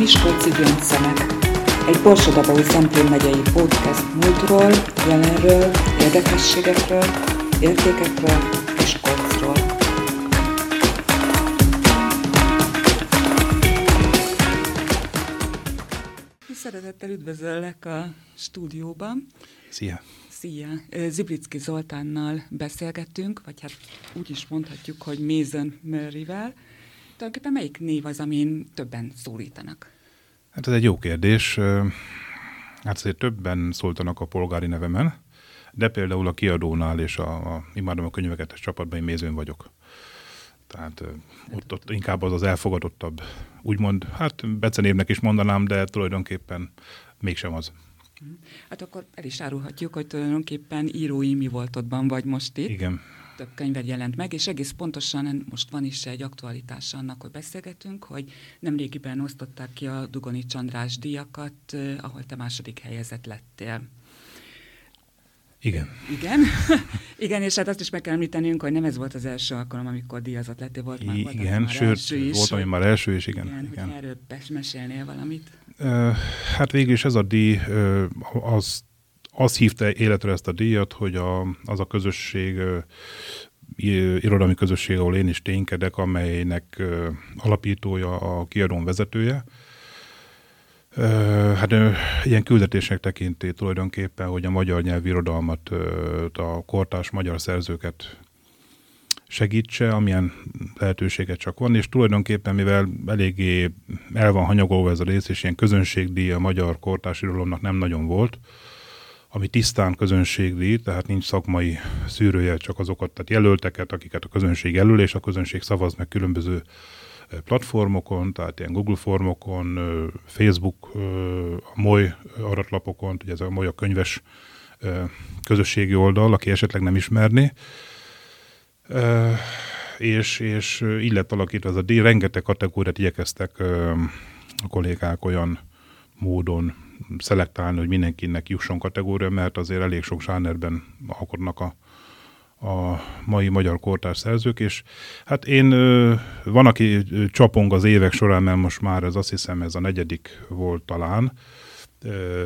Miskolci Gyöngyszemek. Egy Borsodabói Szentén megyei podcast múltról, jelenről, érdekességekről, értékekről és kocról. Szeretettel üdvözöllek a stúdióban. Szia! Szia! Ziblicki Zoltánnal beszélgettünk, vagy hát úgy is mondhatjuk, hogy Mason Murray-vel. Tulajdonképpen melyik név az, amin többen szólítanak? Hát ez egy jó kérdés. Hát azért többen szóltanak a polgári nevemen, de például a kiadónál és a, a imádom a könyveket csapatban én mézőn vagyok. Tehát ott, ott inkább az az elfogadottabb, úgymond, hát becenévnek is mondanám, de tulajdonképpen mégsem az. Hát akkor el is árulhatjuk, hogy tulajdonképpen írói mi voltodban vagy most itt. Igen. Több könyved jelent meg, és egész pontosan most van is egy aktualitása annak, hogy beszélgetünk, hogy nemrégiben osztották ki a Dugoni Csandrás díjakat, ahol te második helyezett lettél. Igen. Igen. Igen, és hát azt is meg kell említenünk, hogy nem ez volt az első alkalom, amikor díjazott lettél, volt már, volt igen, már sőt, első is. volt, ami már első is, igen. Igen, igen. Erről mesélnél valamit. Uh, hát végül is ez a díj, uh, az, az hívta életre ezt a díjat, hogy a, az a közösség, irodalmi közösség, ahol én is ténykedek, amelynek alapítója a kiadón vezetője, Hát ilyen küldetésnek tekinti tulajdonképpen, hogy a magyar nyelvirodalmat, a kortás magyar szerzőket segítse, amilyen lehetőséget csak van, és tulajdonképpen, mivel eléggé el van hanyagolva ez a rész, és ilyen közönségdíj a magyar kortás irodalomnak nem nagyon volt, ami tisztán közönségdíj, tehát nincs szakmai szűrője, csak azokat, tehát jelölteket, akiket a közönség jelöl, és a közönség szavaz meg különböző platformokon, tehát ilyen Google formokon, Facebook, a MOly aratlapokon, ugye ez a MOly a könyves közösségi oldal, aki esetleg nem ismerné, és, és így lett alakítva ez a díj. Rengeteg kategóriát igyekeztek a kollégák olyan módon szelektálni, hogy mindenkinek jusson kategória, mert azért elég sok zsánerben alkotnak a, a mai magyar kortárs szerzők, és hát én, van, aki csapong az évek során, mert most már ez azt hiszem ez a negyedik volt talán,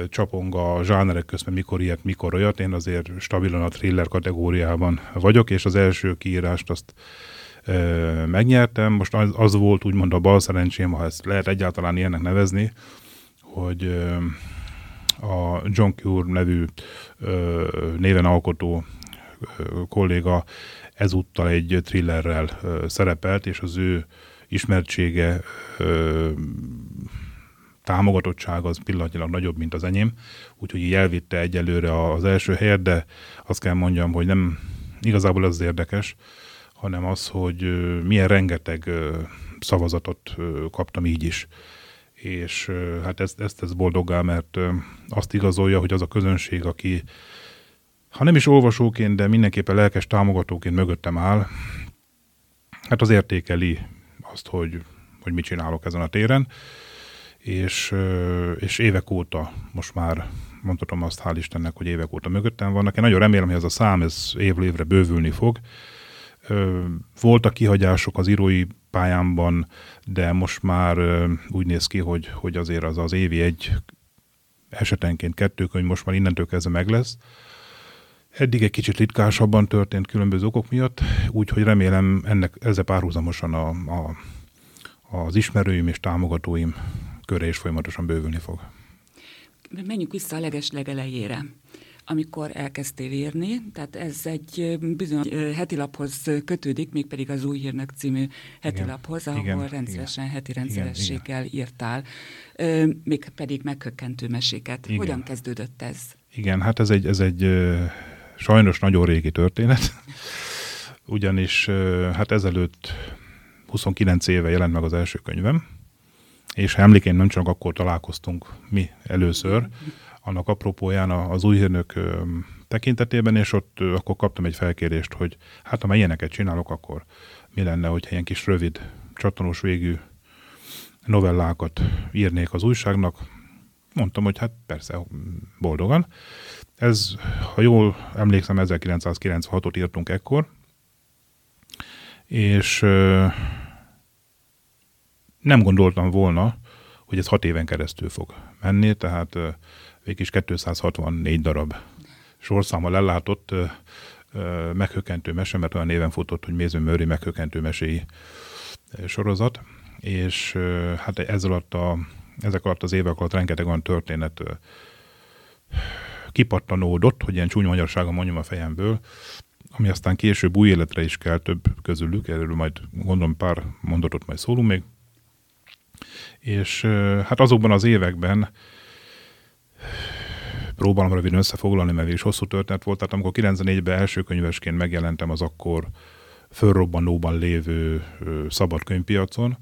csapong a zsánerek közben mikor ilyet, mikor olyat, én azért stabilan a thriller kategóriában vagyok, és az első kiírást azt megnyertem, most az, az volt úgymond a bal szerencsém, ha ezt lehet egyáltalán ilyennek nevezni, hogy a John Cure nevű néven alkotó kolléga ezúttal egy thrillerrel szerepelt, és az ő ismertsége, támogatottsága az pillanatnyilag nagyobb, mint az enyém, úgyhogy így elvitte egyelőre az első helyet, de azt kell mondjam, hogy nem igazából az érdekes, hanem az, hogy milyen rengeteg szavazatot kaptam így is. És hát ezt, ezt ez boldoggá, mert azt igazolja, hogy az a közönség, aki ha nem is olvasóként, de mindenképpen lelkes támogatóként mögöttem áll, hát az értékeli azt, hogy, hogy mit csinálok ezen a téren, és, és évek óta most már mondhatom azt, hál' Istennek, hogy évek óta mögöttem vannak. Én nagyon remélem, hogy ez a szám ez évről évre bővülni fog. Voltak kihagyások az írói pályámban, de most már úgy néz ki, hogy, hogy azért az az évi egy esetenként kettő könyv most már innentől kezdve meg lesz. Eddig egy kicsit ritkásabban történt különböző okok miatt, úgyhogy remélem ennek ezzel párhuzamosan a, a, az ismerőim és támogatóim köre is folyamatosan bővülni fog. Menjünk vissza a leges amikor elkezdtél írni, tehát ez egy bizonyos heti laphoz kötődik, mégpedig az Új Hírnök című heti igen, laphoz, ahol igen, rendszeresen, igen, heti rendszerességgel igen, írtál, még pedig meghökkentő meséket. Igen. Hogyan kezdődött ez? Igen, hát ez egy, ez egy sajnos nagyon régi történet, ugyanis hát ezelőtt 29 éve jelent meg az első könyvem, és ha emlékeim nem csak akkor találkoztunk mi először, annak apropóján az új hírnök tekintetében, és ott akkor kaptam egy felkérést, hogy hát ha ilyeneket csinálok, akkor mi lenne, hogyha ilyen kis rövid, csattanós végű novellákat írnék az újságnak. Mondtam, hogy hát persze, boldogan. Ez, ha jól emlékszem, 1996-ot írtunk ekkor, és nem gondoltam volna, hogy ez hat éven keresztül fog menni, tehát végig is 264 darab sorszámmal ellátott meghökkentő mese, mert olyan néven futott, hogy Méző Mőri meghökkentő meséi sorozat, és hát ez alatt a, ezek alatt az évek alatt rengeteg olyan történet kipattanódott, hogy ilyen csúnya magyarsága mondjam a fejemből, ami aztán később új életre is kell több közülük, erről majd gondolom pár mondatot majd szólunk még. És hát azokban az években próbálom röviden összefoglalni, mert is hosszú történet volt. Tehát amikor 94-ben első könyvesként megjelentem az akkor fölrobbanóban lévő szabad könyvpiacon,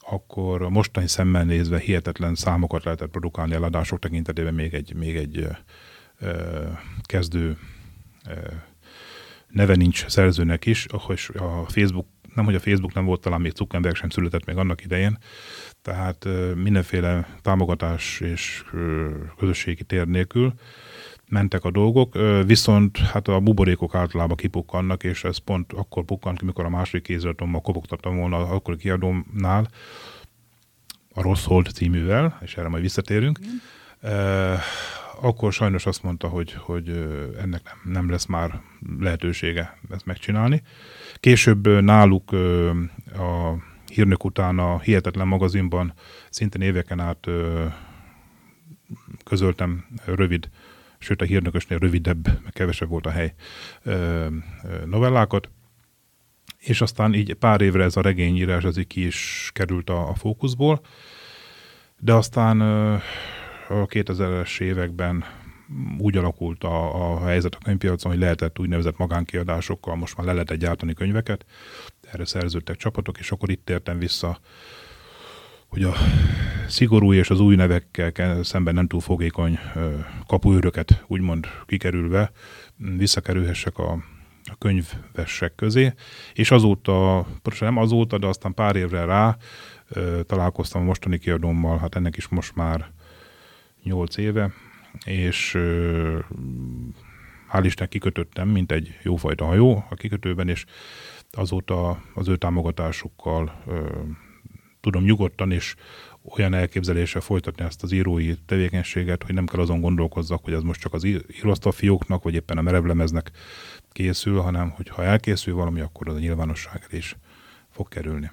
akkor mostani szemmel nézve hihetetlen számokat lehetett produkálni eladások tekintetében még egy, még egy ö, kezdő ö, neve nincs szerzőnek is, és a Facebook, nem hogy a Facebook nem volt, talán még Zuckerberg sem született még annak idején, tehát mindenféle támogatás és közösségi tér nélkül mentek a dolgok, viszont hát a buborékok általában kipukkannak, és ez pont akkor pukkant ki, mikor a második kéziratommal kopogtattam volna az akkori kiadómnál, a Rossz Hold cíművel, és erre majd visszatérünk. Mm. Akkor sajnos azt mondta, hogy, hogy ennek nem, nem lesz már lehetősége ezt megcsinálni. Később náluk a hírnök után a Hihetetlen magazinban szintén éveken át közöltem rövid, sőt a hírnökösnél rövidebb, kevesebb volt a hely novellákat, és aztán így pár évre ez a regényírás az így ki is került a, a fókuszból, de aztán a 2000-es években úgy alakult a, a helyzet a könyvpiacon, hogy lehetett úgynevezett magánkiadásokkal most már le lehetett gyártani könyveket, erre szerződtek csapatok, és akkor itt értem vissza, hogy a szigorú és az új nevekkel szemben nem túl fogékony kapuőröket úgymond kikerülve visszakerülhessek a, a könyvvessek közé, és azóta, nem azóta, de aztán pár évre rá találkoztam a mostani kiadómmal, hát ennek is most már nyolc éve, és hál' Isten kikötöttem, mint egy jófajta hajó a kikötőben, és azóta az ő támogatásukkal tudom nyugodtan és olyan elképzeléssel folytatni ezt az írói tevékenységet, hogy nem kell azon gondolkozzak, hogy ez most csak az íróasztalfióknak, vagy éppen a merevlemeznek készül, hanem hogy ha elkészül valami, akkor az a nyilvánosság is fog kerülni.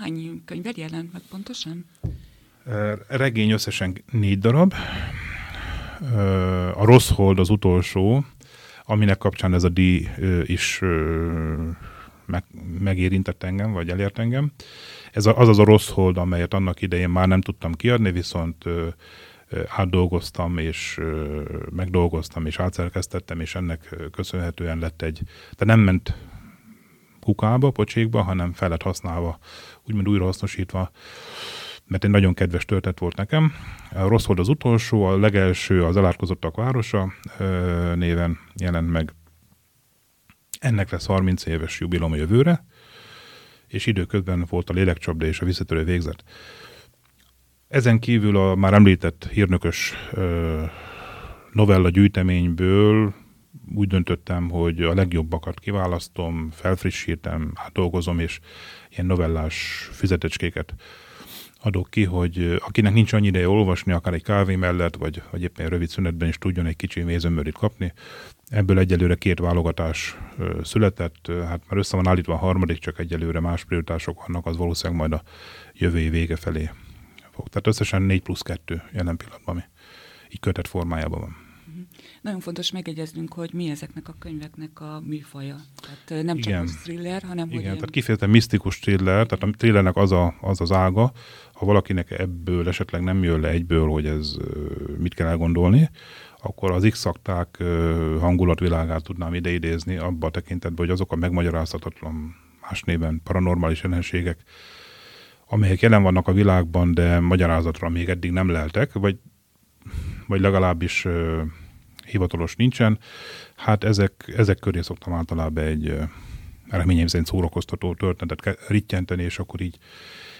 Hány könyved jelent meg pontosan? Regény összesen négy darab. A Rossz Hold az utolsó, aminek kapcsán ez a díj is meg, megérintett engem, vagy elért engem. Ez az az a rossz hold, amelyet annak idején már nem tudtam kiadni, viszont átdolgoztam, és megdolgoztam, és átszerkesztettem, és ennek köszönhetően lett egy, de nem ment kukába, pocsékba, hanem fel lett használva, úgymond újrahasznosítva mert egy nagyon kedves történet volt nekem. A Rossz volt az utolsó, a legelső az Elárkozottak városa néven jelent meg. Ennek lesz 30 éves jubilom jövőre, és időközben volt a lélekcsapda és a visszatörő végzet. Ezen kívül a már említett hírnökös novella gyűjteményből úgy döntöttem, hogy a legjobbakat kiválasztom, felfrissítem, átdolgozom, és ilyen novellás füzetecskéket adok ki, hogy akinek nincs annyi ideje olvasni, akár egy kávé mellett, vagy, vagy éppen rövid szünetben is tudjon egy kicsi mézömörit kapni. Ebből egyelőre két válogatás született, hát már össze van állítva a harmadik, csak egyelőre más prioritások vannak, az valószínűleg majd a jövő év vége felé fog. Tehát összesen 4 plusz 2 jelen pillanatban, ami így kötett formájában van. Nagyon fontos megegyeznünk, hogy mi ezeknek a könyveknek a műfaja. Tehát nem csak Igen. thriller, hanem Igen, hogy tehát kifejezetten misztikus thriller, tehát a thrillernek az, a, az az ága, ha valakinek ebből esetleg nem jön le egyből, hogy ez mit kell elgondolni, akkor az x hangulatvilágát tudnám ideidézni abba a tekintetben, hogy azok a megmagyarázhatatlan más néven paranormális jelenségek, amelyek jelen vannak a világban, de magyarázatra még eddig nem leltek, vagy, vagy legalábbis hivatalos nincsen. Hát ezek, ezek köré szoktam általában egy reményem szerint szórakoztató történetet rittyenteni, és akkor így,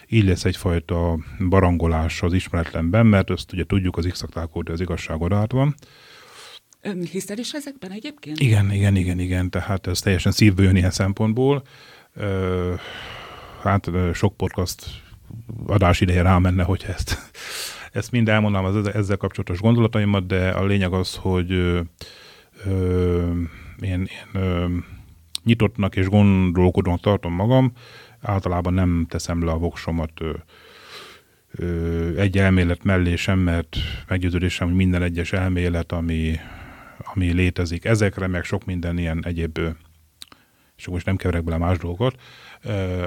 így lesz egyfajta barangolás az ismeretlenben, mert azt ugye tudjuk, az x óta az igazság át van. Hiszel is ezekben egyébként? Igen, igen, igen, igen, tehát ez teljesen szívből jön ilyen szempontból. Hát sok podcast adás ideje rámenne, hogy ezt, ezt mind elmondanám az ezzel kapcsolatos gondolataimat, de a lényeg az, hogy ö, én, én ö, nyitottnak és gondolkodónak tartom magam, általában nem teszem le a voksomat ö, ö, egy elmélet mellé sem, mert meggyőződésem, hogy minden egyes elmélet, ami, ami létezik ezekre, meg sok minden ilyen egyéb, és most nem keverek bele más dolgokat,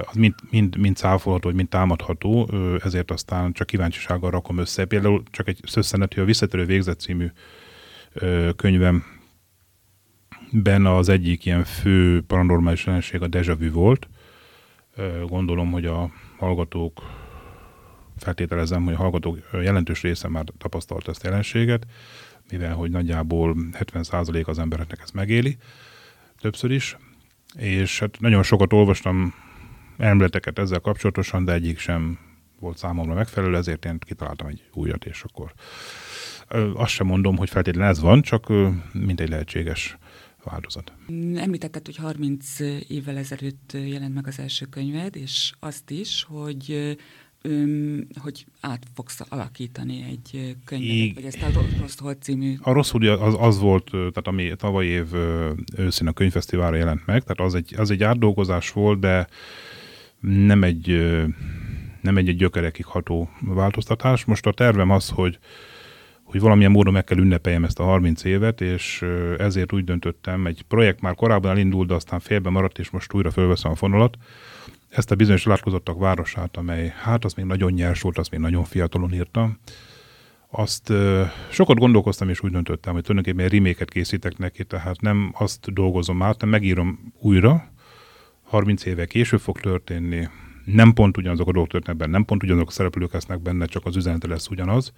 az mind, mind, mind száfolható, vagy mind támadható, ezért aztán csak kíváncsisággal rakom össze. Például csak egy szösszenet, hogy a Visszatörő végzet című könyvem benne az egyik ilyen fő paranormális jelenség a deja vu volt. Gondolom, hogy a hallgatók, feltételezem, hogy a hallgatók jelentős része már tapasztalt ezt a jelenséget, mivel hogy nagyjából 70% az embereknek ezt megéli, többször is, és hát nagyon sokat olvastam emleteket ezzel kapcsolatosan, de egyik sem volt számomra megfelelő, ezért én kitaláltam egy újat, és akkor azt sem mondom, hogy feltétlenül ez van, csak mint egy lehetséges változat. Említetted, hogy 30 évvel ezelőtt jelent meg az első könyved, és azt is, hogy öm, hogy át fogsz alakítani egy könyvet, I... vagy ezt a Rossz Hold című... A Rossz az, az volt, tehát ami tavaly év őszín a könyvfesztiválra jelent meg, tehát az egy, az egy átdolgozás volt, de nem egy, nem egy, egy gyökerekig ható változtatás. Most a tervem az, hogy hogy valamilyen módon meg kell ünnepeljem ezt a 30 évet, és ezért úgy döntöttem, egy projekt már korábban elindult, de aztán félbe maradt, és most újra fölveszem a fonalat. Ezt a bizonyos látkozottak városát, amely hát az még nagyon nyers volt, azt még nagyon fiatalon írtam. Azt sokat gondolkoztam, és úgy döntöttem, hogy tulajdonképpen reméket készítek neki, tehát nem azt dolgozom át, hanem megírom újra, 30 éve később fog történni, nem pont ugyanazok a dolgok történnek benne, nem pont ugyanazok a szereplők lesznek benne, csak az üzenete lesz ugyanaz.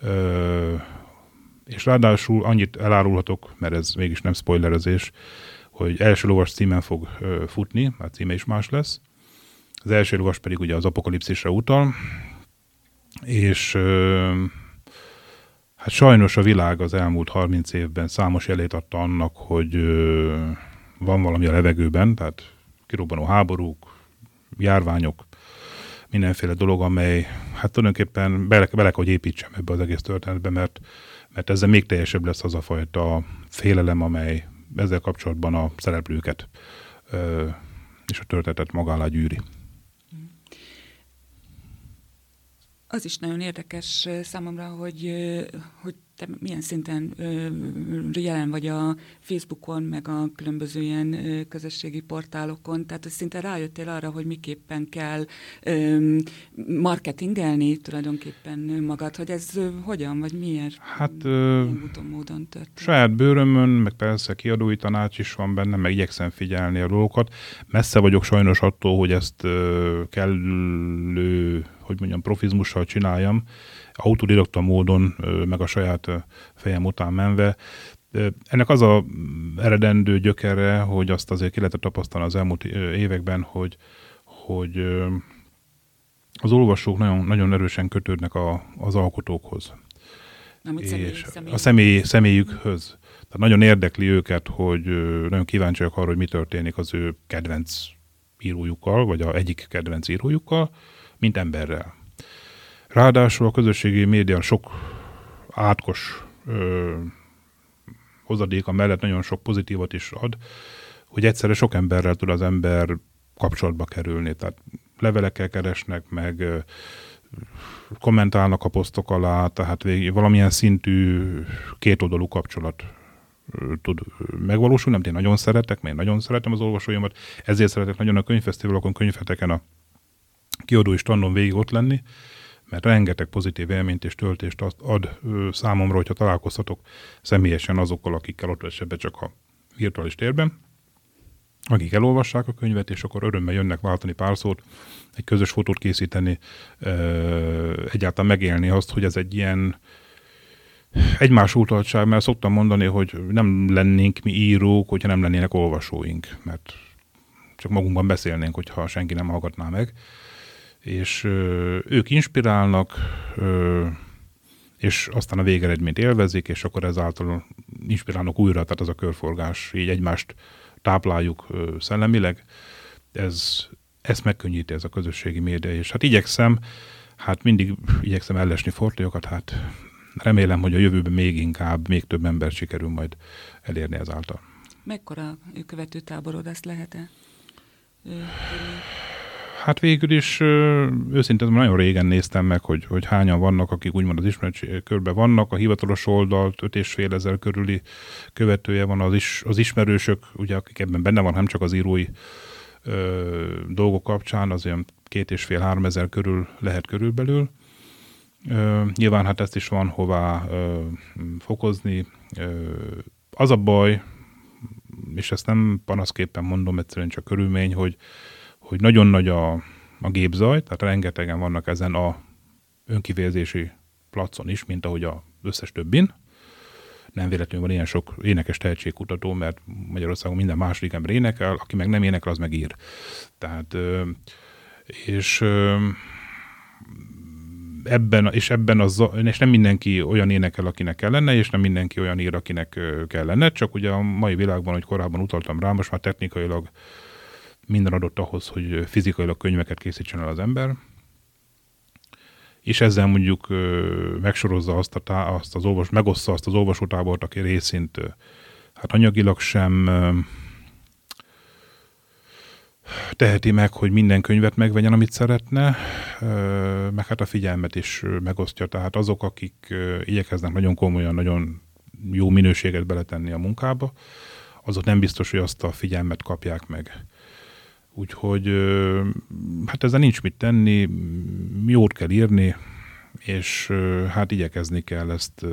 Ö, és ráadásul annyit elárulhatok, mert ez mégis nem spoilerezés, hogy első lovas címen fog ö, futni, a címe is más lesz. Az első lovas pedig ugye az apokalipszisre utal, és ö, hát sajnos a világ az elmúlt 30 évben számos jelét adta annak, hogy ö, van valami a levegőben, tehát kirobbanó háborúk, járványok, mindenféle dolog, amely hát tulajdonképpen bele, bele hogy építsem ebbe az egész történetbe, mert, mert ezzel még teljesebb lesz az a fajta félelem, amely ezzel kapcsolatban a szereplőket ö, és a történetet maga alá gyűri. Az is nagyon érdekes számomra, hogy, hogy te milyen szinten jelen vagy a Facebookon, meg a különböző ilyen közösségi portálokon, tehát hogy szinte rájöttél arra, hogy miképpen kell marketingelni tulajdonképpen magad, hogy ez hogyan, vagy miért? Hát úton, módon történt? Saját bőrömön, meg persze kiadói tanács is van benne, meg igyekszem figyelni a dolgokat. Messze vagyok sajnos attól, hogy ezt kellő, hogy mondjam, profizmussal csináljam, autodidakta módon, meg a saját fejem után menve. Ennek az a eredendő gyökere, hogy azt azért ki lehetett tapasztalni az elmúlt években, hogy, hogy az olvasók nagyon, nagyon erősen kötődnek a, az alkotókhoz. Nem, és személy, személy. a személy, személyükhöz. Tehát nagyon érdekli őket, hogy nagyon kíváncsiak arra, hogy mi történik az ő kedvenc írójukkal, vagy a egyik kedvenc írójukkal, mint emberrel. Ráadásul a közösségi média sok átkos ö, hozadéka mellett nagyon sok pozitívat is ad, hogy egyszerre sok emberrel tud az ember kapcsolatba kerülni. Tehát levelekkel keresnek, meg ö, kommentálnak a posztok alá, tehát végig valamilyen szintű kétoldalú kapcsolat tud megvalósulni, amit én nagyon szeretek, mert én nagyon szeretem az olvasóimat, ezért szeretek nagyon a könyvfesztiválokon, könyvheteken a kiadó és tanulom végig ott lenni, mert rengeteg pozitív élményt és töltést ad számomra, hogyha találkozhatok személyesen azokkal, akikkel ott esetben csak a virtuális térben, akik elolvassák a könyvet, és akkor örömmel jönnek váltani pár szót, egy közös fotót készíteni, egyáltalán megélni azt, hogy ez egy ilyen egymás utaltság, mert szoktam mondani, hogy nem lennénk mi írók, hogyha nem lennének olvasóink, mert csak magunkban beszélnénk, hogyha senki nem hallgatná meg és ők inspirálnak, és aztán a végeredményt élvezik, és akkor ezáltal inspirálnak újra, tehát az a körforgás, így egymást tápláljuk szellemileg. Ez ezt megkönnyíti ez a közösségi média, és hát igyekszem, hát mindig igyekszem ellesni fortolyokat, hát remélem, hogy a jövőben még inkább, még több ember sikerül majd elérni ezáltal. Mekkora táborod, ezt lehet-e? Hát végül is őszintén nagyon régen néztem meg, hogy, hogy hányan vannak, akik úgymond az ismert körben vannak. A hivatalos oldalt 5,5 ezer körüli követője van az, is, az ismerősök, ugye, akik ebben benne van, nem csak az írói ö, dolgok kapcsán, az olyan két és fél, három ezer körül lehet körülbelül. Ö, nyilván hát ezt is van hová ö, fokozni. Ö, az a baj, és ezt nem panaszképpen mondom, egyszerűen csak körülmény, hogy, hogy nagyon nagy a, a gépzaj, tehát rengetegen vannak ezen a önkifejezési placon is, mint ahogy az összes többin. Nem véletlenül van ilyen sok énekes tehetségkutató, mert Magyarországon minden második ember énekel, aki meg nem énekel, az meg ír. Tehát, és ebben, és ebben az, és nem mindenki olyan énekel, akinek kellene, és nem mindenki olyan ír, akinek kellene, csak ugye a mai világban, hogy korábban utaltam rá, most már technikailag minden adott ahhoz, hogy fizikailag könyveket készítsen el az ember, és ezzel mondjuk megsorozza azt, a tá- azt az olvas, megossza azt az olvasótábort, aki részint hát anyagilag sem teheti meg, hogy minden könyvet megvegyen, amit szeretne, meg hát a figyelmet is megosztja. Tehát azok, akik igyekeznek nagyon komolyan, nagyon jó minőséget beletenni a munkába, azok nem biztos, hogy azt a figyelmet kapják meg. Úgyhogy hát ezzel nincs mit tenni, jót kell írni, és hát igyekezni kell ezt,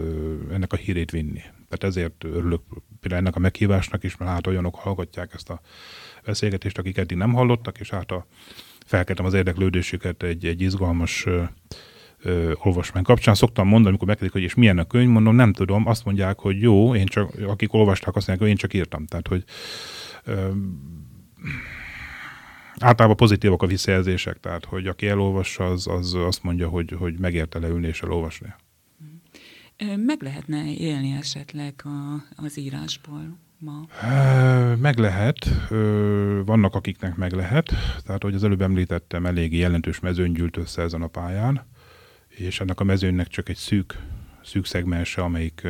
ennek a hírét vinni. Tehát ezért örülök például ennek a meghívásnak is, mert hát olyanok hallgatják ezt a beszélgetést, akik eddig nem hallottak, és hát a, felkeltem az érdeklődésüket egy, egy izgalmas ö, ö, olvasmány kapcsán. Szoktam mondani, amikor megkérdezik, hogy és milyen a könyv, mondom, nem tudom, azt mondják, hogy jó, én csak, akik olvasták, azt mondják, hogy én csak írtam. Tehát, hogy ö, általában pozitívak a visszajelzések, tehát, hogy aki elolvassa, az, az azt mondja, hogy, hogy megérte leülni és elolvasni. Meg lehetne élni esetleg a, az írásból? ma? Meg lehet, vannak akiknek meg lehet, tehát hogy az előbb említettem, eléggé jelentős mezőn gyűlt össze ezen a pályán, és ennek a mezőnnek csak egy szűk, szűk szegmense, amelyik,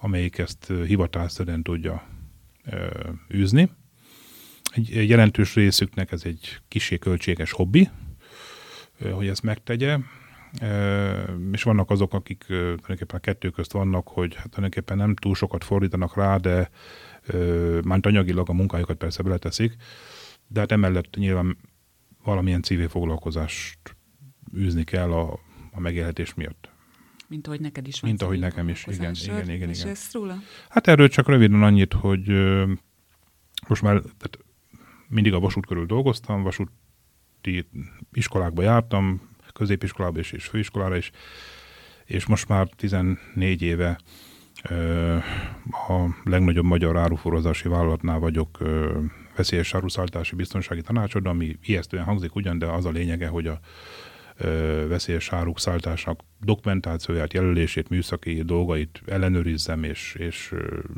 amelyik ezt hivatásszerűen tudja űzni. Egy jelentős részüknek ez egy kisé költséges hobbi, hogy ezt megtegye, és vannak azok, akik tulajdonképpen a kettő közt vannak, hogy hát tulajdonképpen nem túl sokat fordítanak rá, de már anyagilag a munkájukat persze beleteszik, de hát emellett nyilván valamilyen civil foglalkozást űzni kell a, a megélhetés miatt. Mint ahogy neked is van. Mint ahogy nekem is, igen, igen, igen, igen. róla? Hát erről csak röviden annyit, hogy most már tehát mindig a vasút körül dolgoztam, vasúti iskolákba jártam, középiskolába is, és főiskolára is, és most már 14 éve ö, a legnagyobb magyar áruforozási vállalatnál vagyok ö, veszélyes áruszállítási biztonsági tanácsod, ami ijesztően hangzik ugyan, de az a lényege, hogy a veszélyes áruk szállításnak dokumentációját, jelölését, műszaki dolgait ellenőrizzem és, és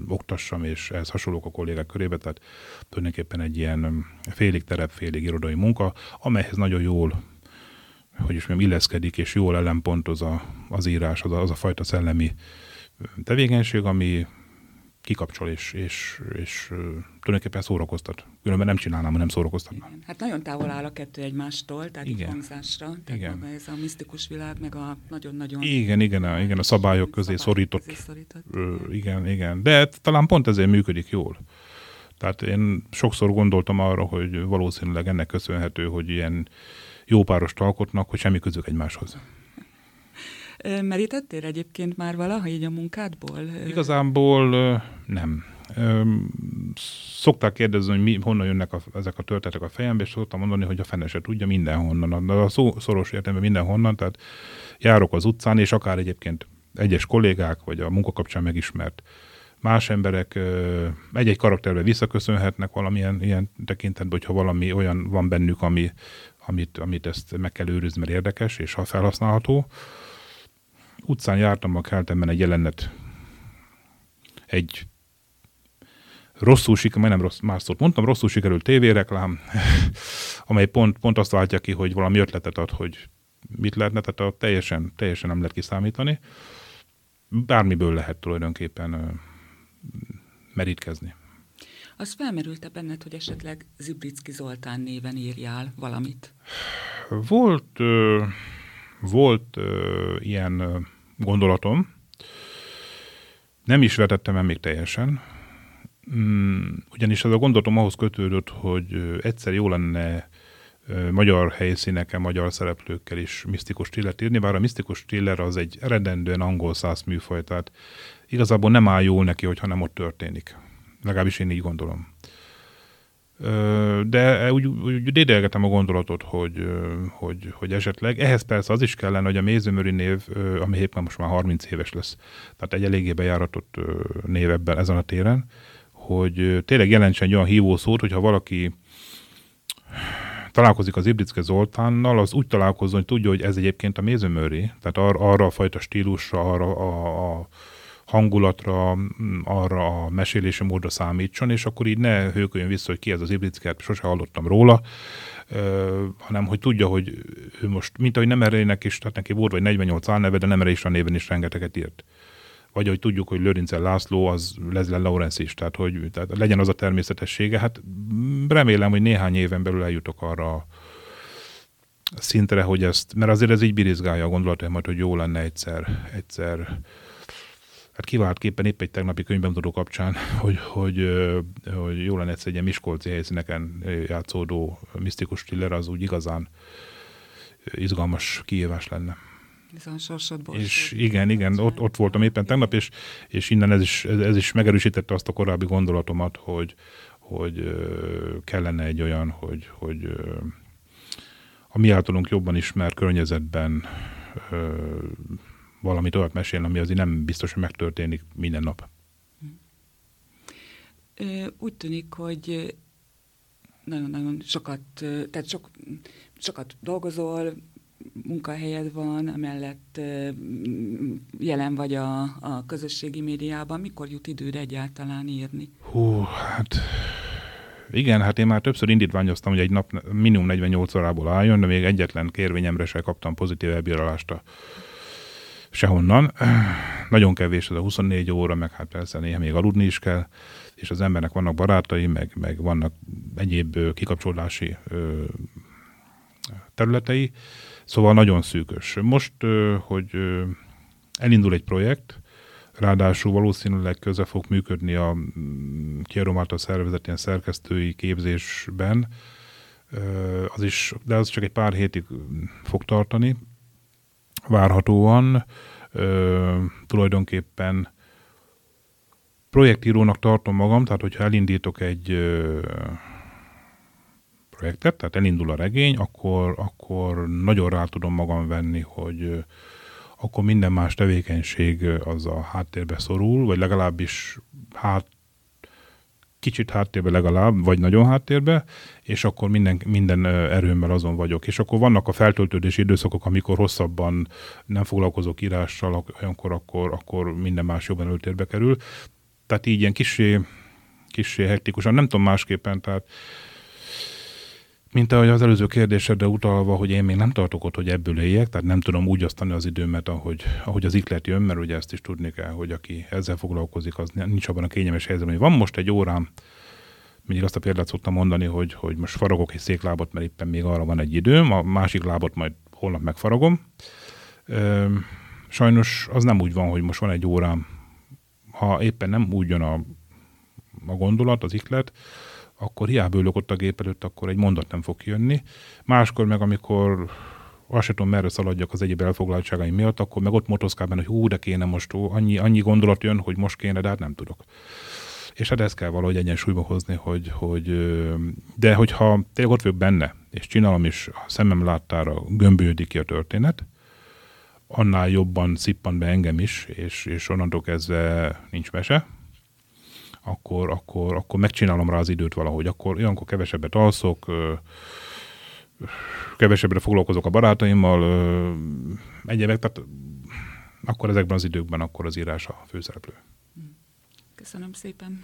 oktassam, és ehhez hasonlók a kollégák körébe, tehát tulajdonképpen egy ilyen félig terep, félig irodai munka, amelyhez nagyon jól hogy is mondjam, illeszkedik, és jól ellenpontoz a, az írás, az a, az a fajta szellemi tevékenység, ami kikapcsol és, és, és tulajdonképpen szórakoztat. Különben nem csinálnám, nem szórakoztatna. Igen. Hát nagyon távol áll a kettő egymástól, tehát igen. hangzásra. Tehát igen. Maga ez a misztikus világ, meg a nagyon-nagyon... Igen, igen, a, igen, a szabályok közé szorított. Közé szorított ö, igen, igen. De talán pont ezért működik jól. Tehát én sokszor gondoltam arra, hogy valószínűleg ennek köszönhető, hogy ilyen jó párost alkotnak, hogy semmi közük egymáshoz. Merítettél egyébként már valaha így a munkádból? Igazából nem. Szokták kérdezni, hogy mi, honnan jönnek a, ezek a történetek a fejembe, és szoktam mondani, hogy a fene se tudja mindenhonnan. A szó szoros értelme mindenhonnan, tehát járok az utcán, és akár egyébként egyes kollégák, vagy a munka kapcsán megismert más emberek egy-egy karakterbe visszaköszönhetnek valamilyen ilyen tekintetben, hogyha valami olyan van bennük, ami, amit, amit ezt meg kell őrizni, mert érdekes, és ha felhasználható. Utcán jártam a keltemben egy jelenet, egy rosszul sikerült, nem rossz, más szót mondtam, rosszul sikerült tévéreklám, amely pont, pont azt váltja ki, hogy valami ötletet ad, hogy mit lehetne, tehát a teljesen, teljesen nem lehet kiszámítani. Bármiből lehet tulajdonképpen merítkezni. Az felmerült-e benned, hogy esetleg Zibricki Zoltán néven írjál valamit? Volt, volt ilyen gondolatom, nem is vetettem el még teljesen, mm, ugyanis ez a gondolatom ahhoz kötődött, hogy egyszer jó lenne magyar helyszíneken, magyar szereplőkkel is misztikus thrillert írni, bár a misztikus thriller az egy eredendően angol száz műfaj, tehát igazából nem áll jól neki, hogyha nem ott történik. Legalábbis én így gondolom. De úgy, úgy dédelgetem a gondolatot, hogy, hogy, hogy esetleg, ehhez persze az is kellene, hogy a Mézőmöri név, ami éppen most már 30 éves lesz, tehát egy eléggé bejáratott név ebben ezen a téren, hogy tényleg jelentsen egy olyan hívószót, hogyha valaki találkozik az Ibricke Zoltánnal, az úgy találkozzon, hogy tudja, hogy ez egyébként a Mézőmöri, tehát ar, arra a fajta stílusra, arra a, a hangulatra, arra a mesélési módra számítson, és akkor így ne hőköljön vissza, hogy ki ez az Ibricke, sose hallottam róla, hanem hogy tudja, hogy ő most, mint ahogy nem erejének is, tehát neki volt vagy 48 álneve, de nem erre is a néven is rengeteget írt. Vagy hogy tudjuk, hogy Lőrincel László az Leslie Lawrence is, tehát hogy tehát legyen az a természetessége. Hát remélem, hogy néhány éven belül eljutok arra szintre, hogy ezt, mert azért ez így birizgálja a gondolataimat, hogy jó lenne egyszer, egyszer hát kiváltképpen épp egy tegnapi könyvbemutató kapcsán, hogy, hogy, hogy jó lenne egyszer egy ilyen Miskolci helyszíneken játszódó misztikus thriller, az úgy igazán izgalmas kihívás lenne. És igen, igen, ott, ott voltam éppen tegnap, és, és innen ez is, ez is megerősítette azt a korábbi gondolatomat, hogy, hogy kellene egy olyan, hogy, hogy a mi általunk jobban ismert környezetben valamit olyat mesélni, ami azért nem biztos, hogy megtörténik minden nap. Úgy tűnik, hogy nagyon-nagyon sokat, tehát sok, sokat dolgozol, munkahelyed van, emellett jelen vagy a, a közösségi médiában. Mikor jut időre egyáltalán írni? Hú, hát igen, hát én már többször indítványoztam, hogy egy nap minimum 48 órából álljon, de még egyetlen kérvényemre se kaptam pozitív elbírálást a sehonnan. Nagyon kevés az a 24 óra, meg hát persze néha még aludni is kell, és az embernek vannak barátai, meg, meg vannak egyéb kikapcsolási területei, szóval nagyon szűkös. Most, hogy elindul egy projekt, ráadásul valószínűleg köze fog működni a Kierom által szervezett ilyen szerkesztői képzésben, az is, de az csak egy pár hétig fog tartani, várhatóan. Ö, tulajdonképpen projektírónak tartom magam, tehát hogyha elindítok egy ö, projektet, tehát elindul a regény, akkor, akkor nagyon rá tudom magam venni, hogy ö, akkor minden más tevékenység az a háttérbe szorul, vagy legalábbis hát kicsit háttérbe legalább, vagy nagyon háttérbe, és akkor minden, minden erőmmel azon vagyok. És akkor vannak a feltöltődési időszakok, amikor hosszabban nem foglalkozok írással, olyankor akkor, akkor minden más jobban előtérbe kerül. Tehát így ilyen kisé, kisé hektikusan, nem tudom másképpen, tehát mint ahogy az előző kérdésedre utalva, hogy én még nem tartok ott, hogy ebből éljek, tehát nem tudom úgy osztani az időmet, ahogy, ahogy az iklet jön, mert ugye ezt is tudni kell, hogy aki ezzel foglalkozik, az nincs abban a kényelmes helyzetben, hogy van most egy órám, mindig azt a példát szoktam mondani, hogy, hogy most faragok egy széklábot, mert éppen még arra van egy időm, a másik lábot majd holnap megfaragom. Sajnos az nem úgy van, hogy most van egy órám, ha éppen nem úgy jön a, a gondolat, az iklet, akkor hiába ülök ott a gép előtt, akkor egy mondat nem fog jönni. Máskor meg, amikor azt sem tudom, merre szaladjak az egyéb elfoglaltságaim miatt, akkor meg ott motoszkál benne, hogy hú, de kéne most, ó, annyi, annyi gondolat jön, hogy most kéne, de hát nem tudok. És hát ezt kell valahogy egyensúlyba hozni, hogy, hogy de hogyha tényleg ott vagyok benne, és csinálom, és a szemem láttára gömbődik ki a történet, annál jobban szippan be engem is, és, és onnantól kezdve nincs mese, akkor, akkor, akkor megcsinálom rá az időt valahogy. Akkor olyankor kevesebbet alszok, kevesebbre foglalkozok a barátaimmal, egyébek, tehát akkor ezekben az időkben akkor az írás a főszereplő. Köszönöm szépen.